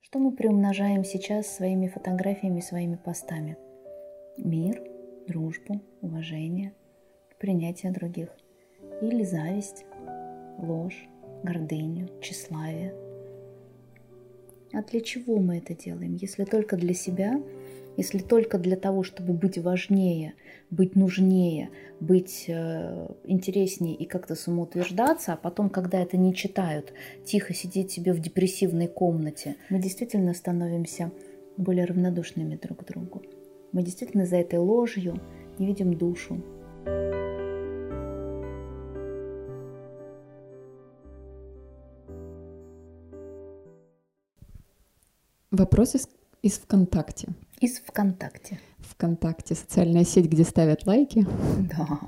Что мы приумножаем сейчас своими фотографиями, своими постами? Мир, дружбу, уважение, принятие других. Или зависть, ложь, гордыню, тщеславие. А для чего мы это делаем? Если только для себя, если только для того, чтобы быть важнее, быть нужнее, быть э, интереснее и как-то самоутверждаться, а потом, когда это не читают, тихо сидеть себе в депрессивной комнате, мы действительно становимся более равнодушными друг к другу. Мы действительно за этой ложью не видим душу. Вопрос из, из ВКонтакте. Из ВКонтакте. ВКонтакте социальная сеть, где ставят лайки. Да.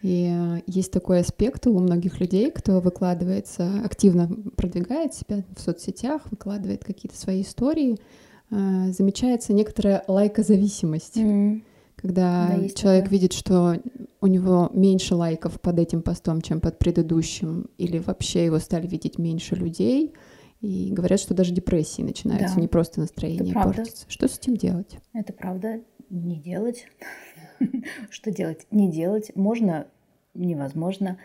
И э, есть такой аспект у многих людей, кто выкладывается, активно продвигает себя в соцсетях, выкладывает какие-то свои истории, э, замечается некоторая лайкозависимость. Mm-hmm. Когда да, человек такое. видит, что у него меньше лайков под этим постом, чем под предыдущим, или вообще его стали видеть меньше людей, и говорят, что даже депрессии начинаются, да. не просто настроение портится. Что с этим делать? Это правда. Не делать. Что делать? Не делать. Можно, невозможно.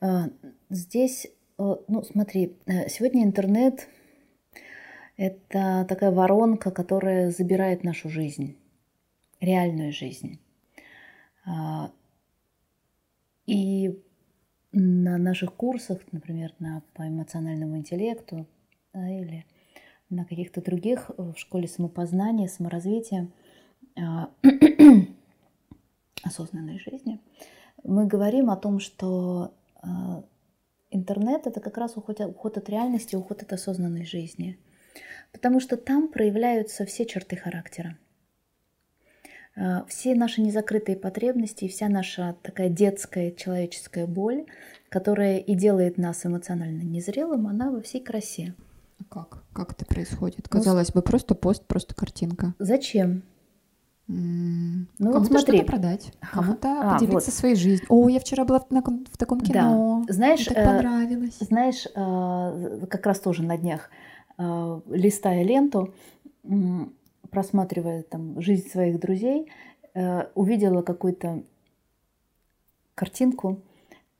А, здесь, э, ну, смотри, э, сегодня интернет – это такая воронка, которая забирает нашу жизнь, реальную жизнь. А, и на наших курсах, например, на, по эмоциональному интеллекту, да, или на каких-то других э, в школе самопознания, саморазвития, а, осознанной жизни, мы говорим о том, что а, интернет это как раз уход, уход от реальности, уход от осознанной жизни. Потому что там проявляются все черты характера. Все наши незакрытые потребности и вся наша такая детская человеческая боль, которая и делает нас эмоционально незрелым, она во всей красе. Как? Как это происходит? Ну, Казалось ну, бы, просто пост, просто картинка. Зачем? Ну вот смотри. что-то продать, кому-то а, поделиться вот. своей жизнью. О, я вчера была в, на, в таком кино. Да. Знаешь, так понравилось. Э, знаешь, э, как раз тоже на днях, э, листая ленту, э, просматривая там жизнь своих друзей, э, увидела какую-то картинку.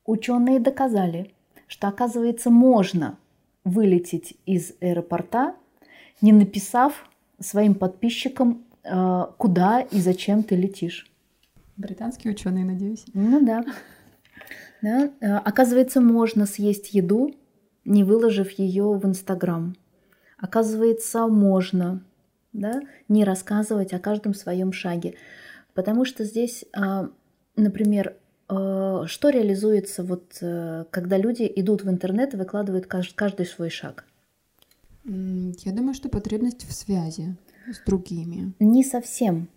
Ученые доказали, что оказывается можно вылететь из аэропорта, не написав своим подписчикам, э, куда и зачем ты летишь. Британские ученые, надеюсь. Ну да. да. Э, оказывается, можно съесть еду, не выложив ее в Инстаграм. Оказывается, можно да, не рассказывать о каждом своем шаге. Потому что здесь, э, например, что реализуется, вот, э, когда люди идут в интернет и выкладывают каждый свой шаг? Я думаю, что потребность в связи с другими. Не совсем.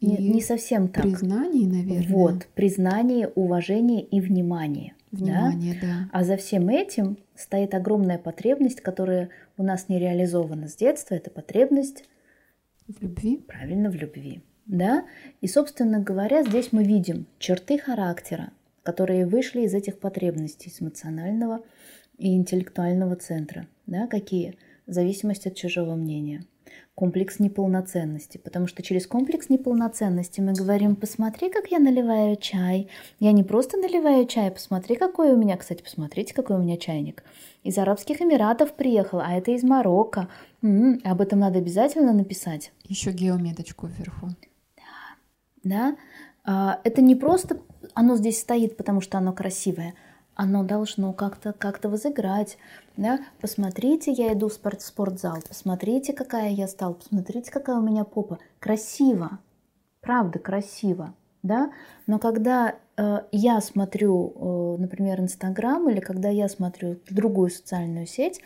Не, не совсем так. Признание, наверное. Вот, признание, уважение и внимание. Внимание, да? да. А за всем этим стоит огромная потребность, которая у нас не реализована с детства. Это потребность в любви. Правильно, в любви да? И, собственно говоря, здесь мы видим черты характера, которые вышли из этих потребностей с эмоционального и интеллектуального центра. Да? Какие? Зависимость от чужого мнения. Комплекс неполноценности, потому что через комплекс неполноценности мы говорим, посмотри, как я наливаю чай. Я не просто наливаю чай, посмотри, какой у меня, кстати, посмотрите, какой у меня чайник. Из Арабских Эмиратов приехал, а это из Марокко. М-м, об этом надо обязательно написать. Еще геометочку вверху да, а, это не просто оно здесь стоит, потому что оно красивое, оно должно как-то как возыграть. Да? Посмотрите, я иду в спорт, спортзал, посмотрите, какая я стал, посмотрите, какая у меня попа. Красиво, правда, красиво. Да? Но когда э, я смотрю, э, например, Инстаграм или когда я смотрю другую социальную сеть,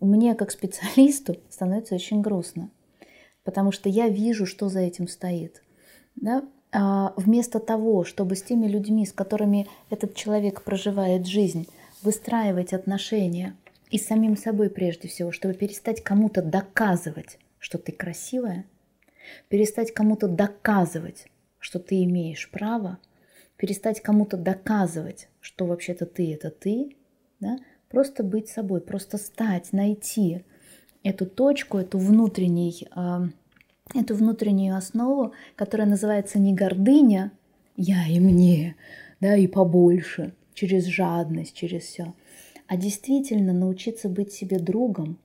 мне как специалисту становится очень грустно, потому что я вижу, что за этим стоит да, вместо того, чтобы с теми людьми, с которыми этот человек проживает жизнь, выстраивать отношения и с самим собой прежде всего, чтобы перестать кому-то доказывать, что ты красивая, перестать кому-то доказывать, что ты имеешь право, перестать кому-то доказывать, что вообще-то ты это ты, да? просто быть собой, просто стать, найти эту точку, эту внутренний, э, эту внутреннюю основу, которая называется не гордыня, я и мне, да, и побольше, через жадность, через все, а действительно научиться быть себе другом,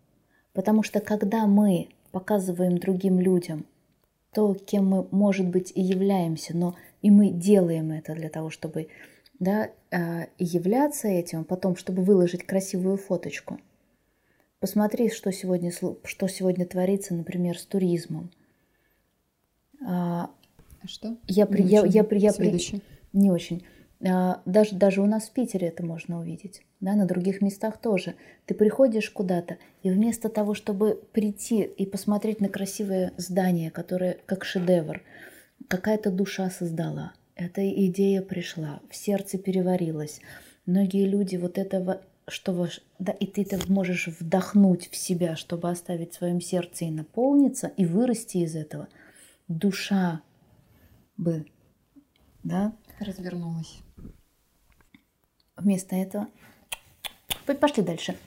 потому что когда мы показываем другим людям то, кем мы, может быть, и являемся, но и мы делаем это для того, чтобы да, э, являться этим, потом, чтобы выложить красивую фоточку. Посмотри, что сегодня, что сегодня творится, например, с туризмом. А, а что? Я, при, я, я, я, я, при, не очень. А, даже, даже у нас в Питере это можно увидеть, да, на других местах тоже. Ты приходишь куда-то, и вместо того, чтобы прийти и посмотреть на красивое здание, которое как шедевр, какая-то душа создала, эта идея пришла, в сердце переварилась. Многие люди вот этого, что да, и ты это можешь вдохнуть в себя, чтобы оставить в своем сердце и наполниться, и вырасти из этого. Душа бы, да, развернулась. Вместо этого пошли дальше.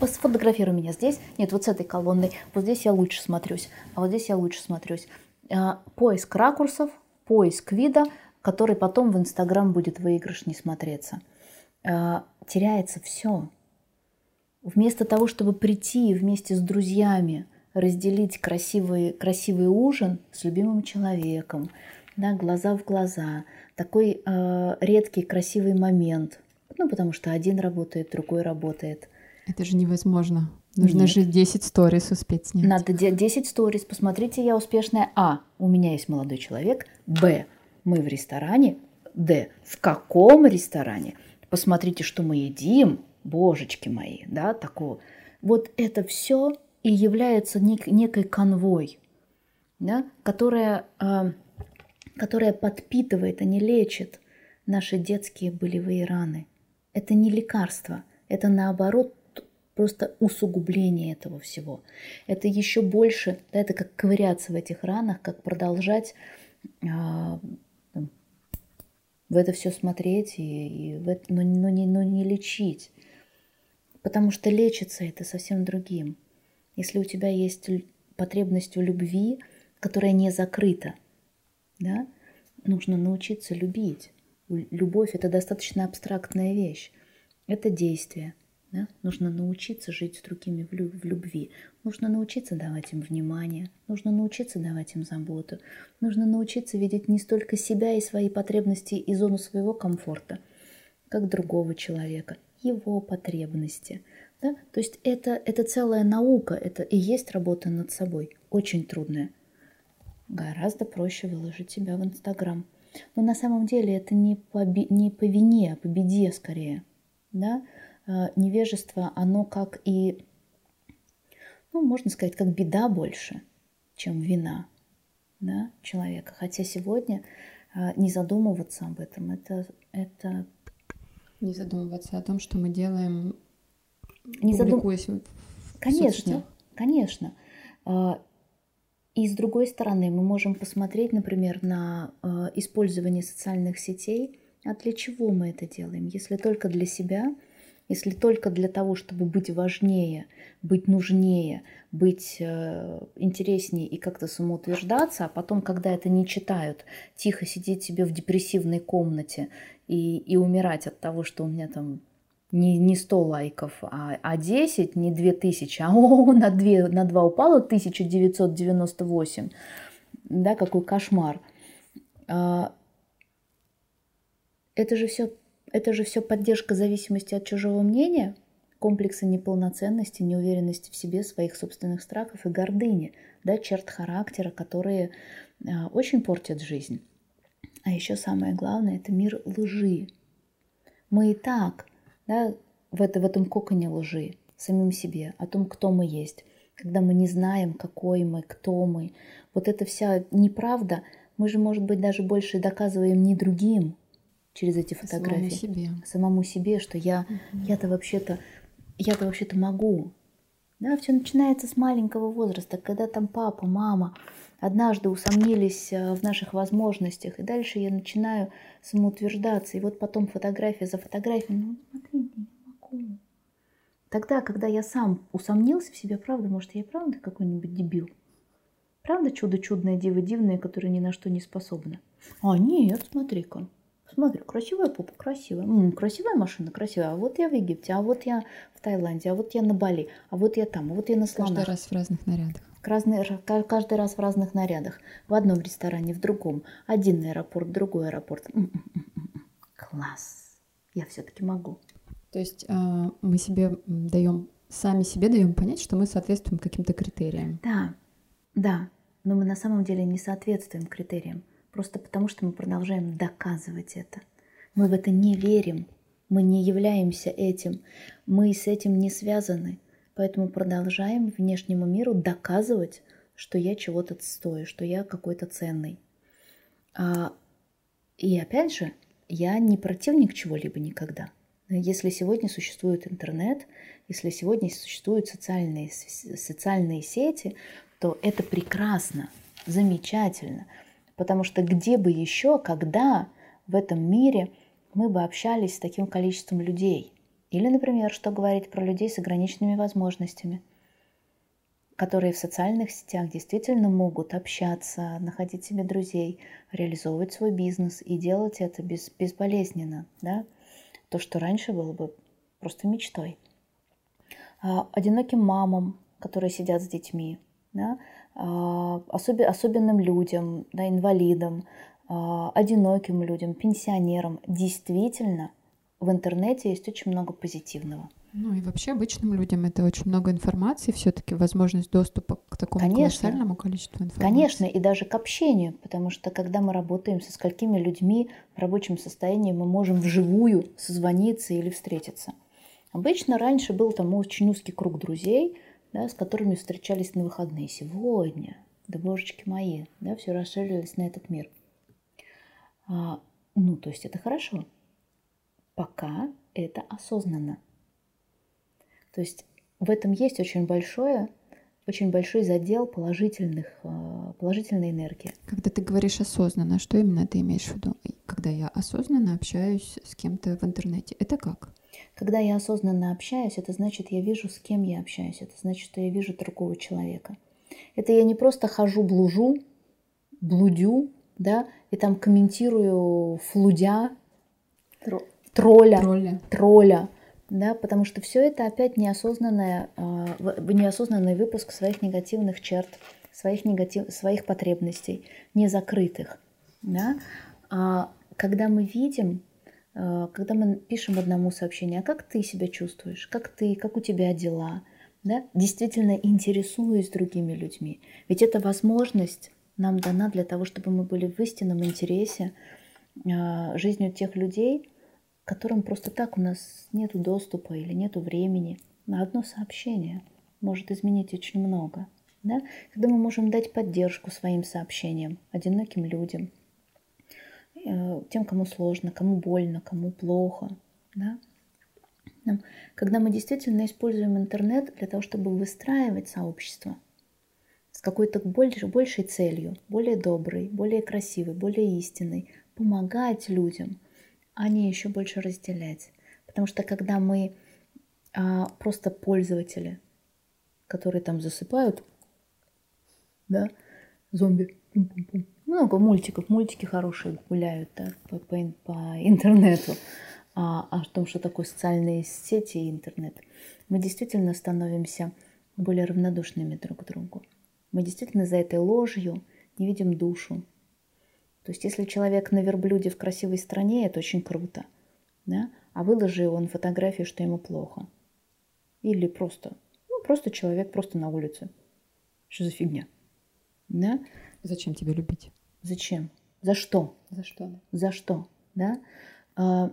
Сфотографируй меня здесь. Нет, вот с этой колонной. Вот здесь я лучше смотрюсь. А вот здесь я лучше смотрюсь. А, поиск ракурсов, поиск вида, который потом в Инстаграм будет выигрышней смотреться. А, теряется все. Вместо того, чтобы прийти вместе с друзьями, разделить красивый, красивый ужин с любимым человеком, да, глаза в глаза, такой э, редкий красивый момент – ну, потому что один работает, другой работает. Это же невозможно. Нужно Нет. же 10 сторис успеть снять. Надо 10 сторис. Посмотрите, я успешная. А. У меня есть молодой человек. Б. Мы в ресторане. Д. В каком ресторане? Посмотрите, что мы едим. Божечки мои, да, такого. Вот это все и является нек- некой конвой, да, которая, э, которая подпитывает, а не лечит наши детские болевые раны. Это не лекарство, это наоборот просто усугубление этого всего. Это еще больше, да, это как ковыряться в этих ранах, как продолжать а, в это все смотреть, и, и в это, но, но, не, но не лечить. Потому что лечится это совсем другим. Если у тебя есть потребность в любви, которая не закрыта, да, нужно научиться любить. Любовь – это достаточно абстрактная вещь. Это действие. Да? Нужно научиться жить с другими в любви. Нужно научиться давать им внимание. Нужно научиться давать им заботу. Нужно научиться видеть не столько себя и свои потребности и зону своего комфорта, как другого человека, его потребности. Да? То есть это, это целая наука, это и есть работа над собой. Очень трудная. Гораздо проще выложить себя в Инстаграм – но на самом деле это не по, не по вине, а по беде скорее. Да? А, невежество, оно как и, ну, можно сказать, как беда больше, чем вина да, человека. Хотя сегодня а, не задумываться об этом, это, это... Не задумываться о том, что мы делаем, не публикуясь задум... в Конечно, конечно. А, и с другой стороны, мы можем посмотреть, например, на э, использование социальных сетей. А для чего мы это делаем? Если только для себя, если только для того, чтобы быть важнее, быть нужнее, быть э, интереснее и как-то самоутверждаться, а потом, когда это не читают, тихо сидеть себе в депрессивной комнате и, и умирать от того, что у меня там не, не 100 лайков, а, а 10, не 2000, а о, на, 2, на 2 упало 1998. Да, какой кошмар. А, это же все это же все поддержка зависимости от чужого мнения, комплекса неполноценности, неуверенности в себе, своих собственных страхов и гордыни, да, черт характера, которые а, очень портят жизнь. А еще самое главное – это мир лжи. Мы и так да, в, это, в этом коконе лжи самим себе, о том, кто мы есть. Когда мы не знаем, какой мы, кто мы. Вот эта вся неправда, мы же, может быть, даже больше доказываем не другим через эти фотографии. Самому себе. Самому себе, что я, угу. я-то вообще-то, я-то вообще-то могу. Да, все начинается с маленького возраста, когда там папа, мама однажды усомнились э, в наших возможностях, и дальше я начинаю самоутверждаться, и вот потом фотография за фотографией, ну смотри, я могу. Тогда, когда я сам усомнился в себе, правда, может, я и правда какой-нибудь дебил? Правда чудо чудное, диво дивное, которое ни на что не способно? А, нет, смотри-ка. Смотри, красивая попа, красивая. М, красивая машина, красивая. А вот я в Египте, а вот я в Таиланде, а вот я на Бали, а вот я там, а вот я на слонах. Каждый раз в разных нарядах. Каждый раз в разных нарядах. В одном ресторане, в другом. Один аэропорт, другой аэропорт. Класс. Я все-таки могу. То есть а, мы себе даем, сами себе даем понять, что мы соответствуем каким-то критериям. Да, да. Но мы на самом деле не соответствуем критериям. Просто потому, что мы продолжаем доказывать это. Мы в это не верим. Мы не являемся этим. Мы с этим не связаны. Поэтому продолжаем внешнему миру доказывать, что я чего-то стою, что я какой-то ценный. А, и опять же, я не противник чего-либо никогда. Если сегодня существует интернет, если сегодня существуют социальные, социальные сети, то это прекрасно, замечательно. Потому что где бы еще, когда в этом мире мы бы общались с таким количеством людей? Или, например, что говорить про людей с ограниченными возможностями, которые в социальных сетях действительно могут общаться, находить себе друзей, реализовывать свой бизнес и делать это без, безболезненно, да? то, что раньше было бы просто мечтой. А, одиноким мамам, которые сидят с детьми, да, а, особ, особенным людям, да, инвалидам, а, одиноким людям, пенсионерам. Действительно, в интернете есть очень много позитивного. Ну и вообще обычным людям это очень много информации, все-таки возможность доступа к такому Конечно. колоссальному количеству информации. Конечно, и даже к общению, потому что когда мы работаем со сколькими людьми в рабочем состоянии, мы можем вживую созвониться или встретиться. Обычно раньше был там очень узкий круг друзей, да, с которыми встречались на выходные. Сегодня, да божечки мои, да, все расширилось на этот мир. А, ну, то есть это хорошо, пока это осознанно. То есть в этом есть очень большое, очень большой задел положительных, э, положительной энергии. Когда ты говоришь осознанно, что именно ты имеешь в виду? Когда я осознанно общаюсь с кем-то в интернете, это как? Когда я осознанно общаюсь, это значит, я вижу, с кем я общаюсь. Это значит, что я вижу другого человека. Это я не просто хожу, блужу, блудю, да, и там комментирую флудя, тролля, тролля, тролля да, потому что все это опять неосознанное, а, неосознанный выпуск своих негативных черт, своих, негатив, своих потребностей, незакрытых. Да? А когда мы видим, а, когда мы пишем одному сообщение, а как ты себя чувствуешь, как ты, как у тебя дела, да? действительно интересуясь другими людьми. Ведь эта возможность нам дана для того, чтобы мы были в истинном интересе а, жизнью тех людей, которым просто так у нас нет доступа или нет времени на одно сообщение может изменить очень много. Да? Когда мы можем дать поддержку своим сообщениям, одиноким людям, э, тем, кому сложно, кому больно, кому плохо. Да? Когда мы действительно используем интернет для того, чтобы выстраивать сообщество с какой-то больше, большей целью, более доброй, более красивой, более истинной, помогать людям – а не еще больше разделять. Потому что когда мы а, просто пользователи, которые там засыпают, да, зомби, много мультиков, мультики хорошие гуляют да, по, по, по интернету, а, а о том, что такое социальные сети и интернет, мы действительно становимся более равнодушными друг к другу. Мы действительно за этой ложью не видим душу, то есть если человек на верблюде в красивой стране, это очень круто. Да? А выложи он фотографию, что ему плохо. Или просто, ну, просто человек просто на улице. Что за фигня? Да? Зачем тебе любить? Зачем? За что? За что? За что? Да? А,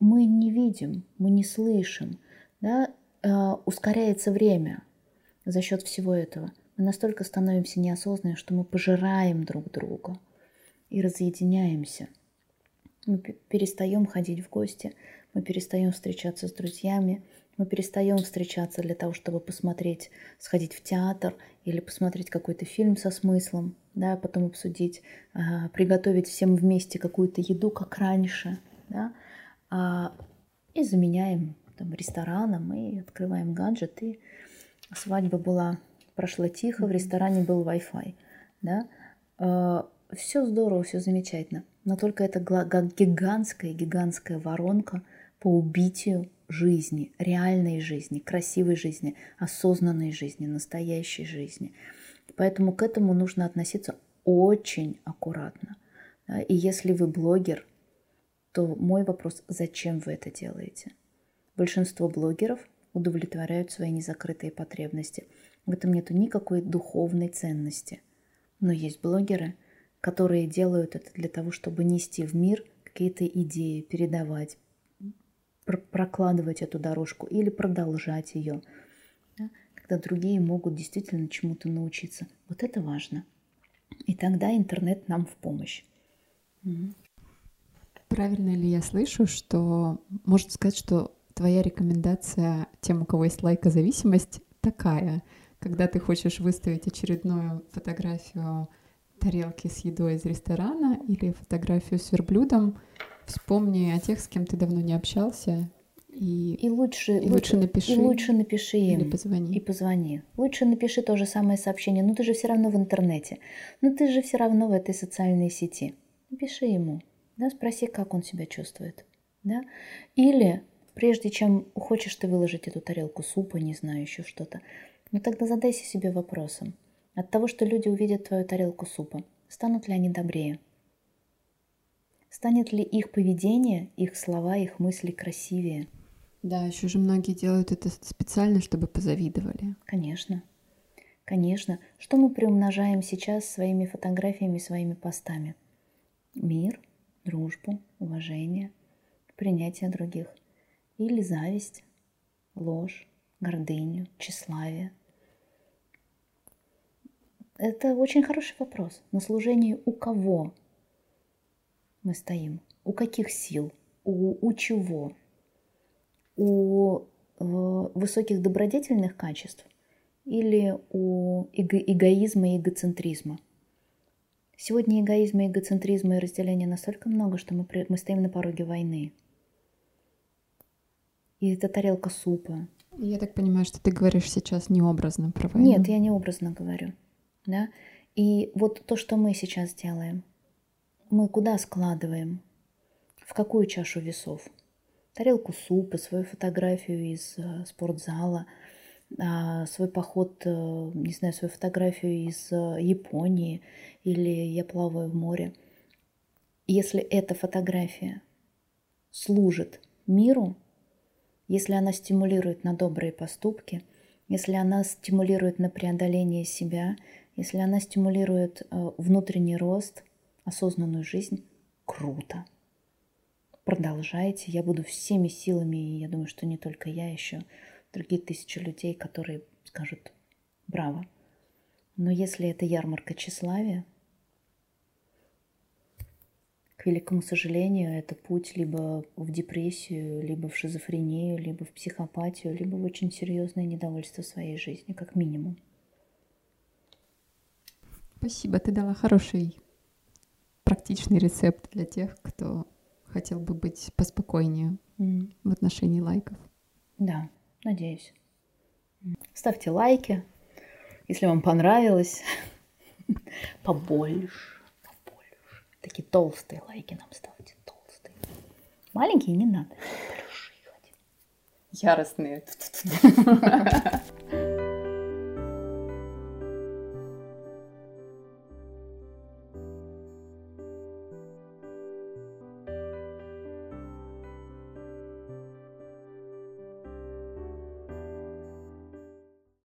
мы не видим, мы не слышим. Да? А, ускоряется время за счет всего этого. Мы настолько становимся неосознанными, что мы пожираем друг друга и разъединяемся. Мы перестаем ходить в гости, мы перестаем встречаться с друзьями, мы перестаем встречаться для того, чтобы посмотреть, сходить в театр или посмотреть какой-то фильм со смыслом, да, потом обсудить, а, приготовить всем вместе какую-то еду, как раньше, да, а, и заменяем там, ресторана, мы открываем гаджет, и свадьба была, прошла тихо, в ресторане был Wi-Fi. Да? Все здорово, все замечательно, но только это как гигантская, гигантская воронка по убитию жизни, реальной жизни, красивой жизни, осознанной жизни, настоящей жизни. Поэтому к этому нужно относиться очень аккуратно. И если вы блогер, то мой вопрос, зачем вы это делаете? Большинство блогеров удовлетворяют свои незакрытые потребности. В этом нет никакой духовной ценности. Но есть блогеры, которые делают это для того, чтобы нести в мир какие-то идеи, передавать, прокладывать эту дорожку или продолжать ее, да, когда другие могут действительно чему-то научиться. Вот это важно. И тогда интернет нам в помощь. Правильно ли я слышу, что можно сказать, что твоя рекомендация тем, у кого есть лайкозависимость, такая, когда ты хочешь выставить очередную фотографию тарелки с едой из ресторана или фотографию с верблюдом, Вспомни о тех, с кем ты давно не общался, и, и лучше, и лучше напиши. И лучше напиши им. Или позвони. И позвони. Лучше напиши то же самое сообщение. Ну ты же все равно в интернете. Ну ты же все равно в этой социальной сети. Напиши ему. Да, спроси, как он себя чувствует. Да? Или прежде чем хочешь ты выложить эту тарелку супа, не знаю, еще что-то, ну тогда задайся себе вопросом. От того, что люди увидят твою тарелку супа, станут ли они добрее? Станет ли их поведение, их слова, их мысли красивее? Да, еще же многие делают это специально, чтобы позавидовали. Конечно. Конечно. Что мы приумножаем сейчас своими фотографиями, своими постами? Мир, дружбу, уважение, принятие других. Или зависть, ложь, гордыню, тщеславие. Это очень хороший вопрос. На служении у кого мы стоим? У каких сил? У, у чего? У э, высоких добродетельных качеств или у эго- эгоизма и эгоцентризма? Сегодня эгоизма, эгоцентризма и разделения настолько много, что мы, при, мы стоим на пороге войны. И это тарелка супа. Я так понимаю, что ты говоришь сейчас необразно про войну. Нет, я не образно говорю. Да? И вот то, что мы сейчас делаем – мы куда складываем? В какую чашу весов? Тарелку супа, свою фотографию из э, спортзала, э, свой поход, э, не знаю, свою фотографию из э, Японии или я плаваю в море. Если эта фотография служит миру, если она стимулирует на добрые поступки, если она стимулирует на преодоление себя, если она стимулирует э, внутренний рост, осознанную жизнь, круто. Продолжайте, я буду всеми силами, и я думаю, что не только я, еще другие тысячи людей, которые скажут «Браво!». Но если это ярмарка тщеславия, к великому сожалению, это путь либо в депрессию, либо в шизофрению, либо в психопатию, либо в очень серьезное недовольство своей жизнью, как минимум. Спасибо, ты дала хороший практичный рецепт для тех, кто хотел бы быть поспокойнее mm. в отношении лайков. Да, надеюсь. Ставьте лайки, если вам понравилось. Побольше, побольше. Такие толстые лайки нам ставьте, толстые. Маленькие не надо. Яростные.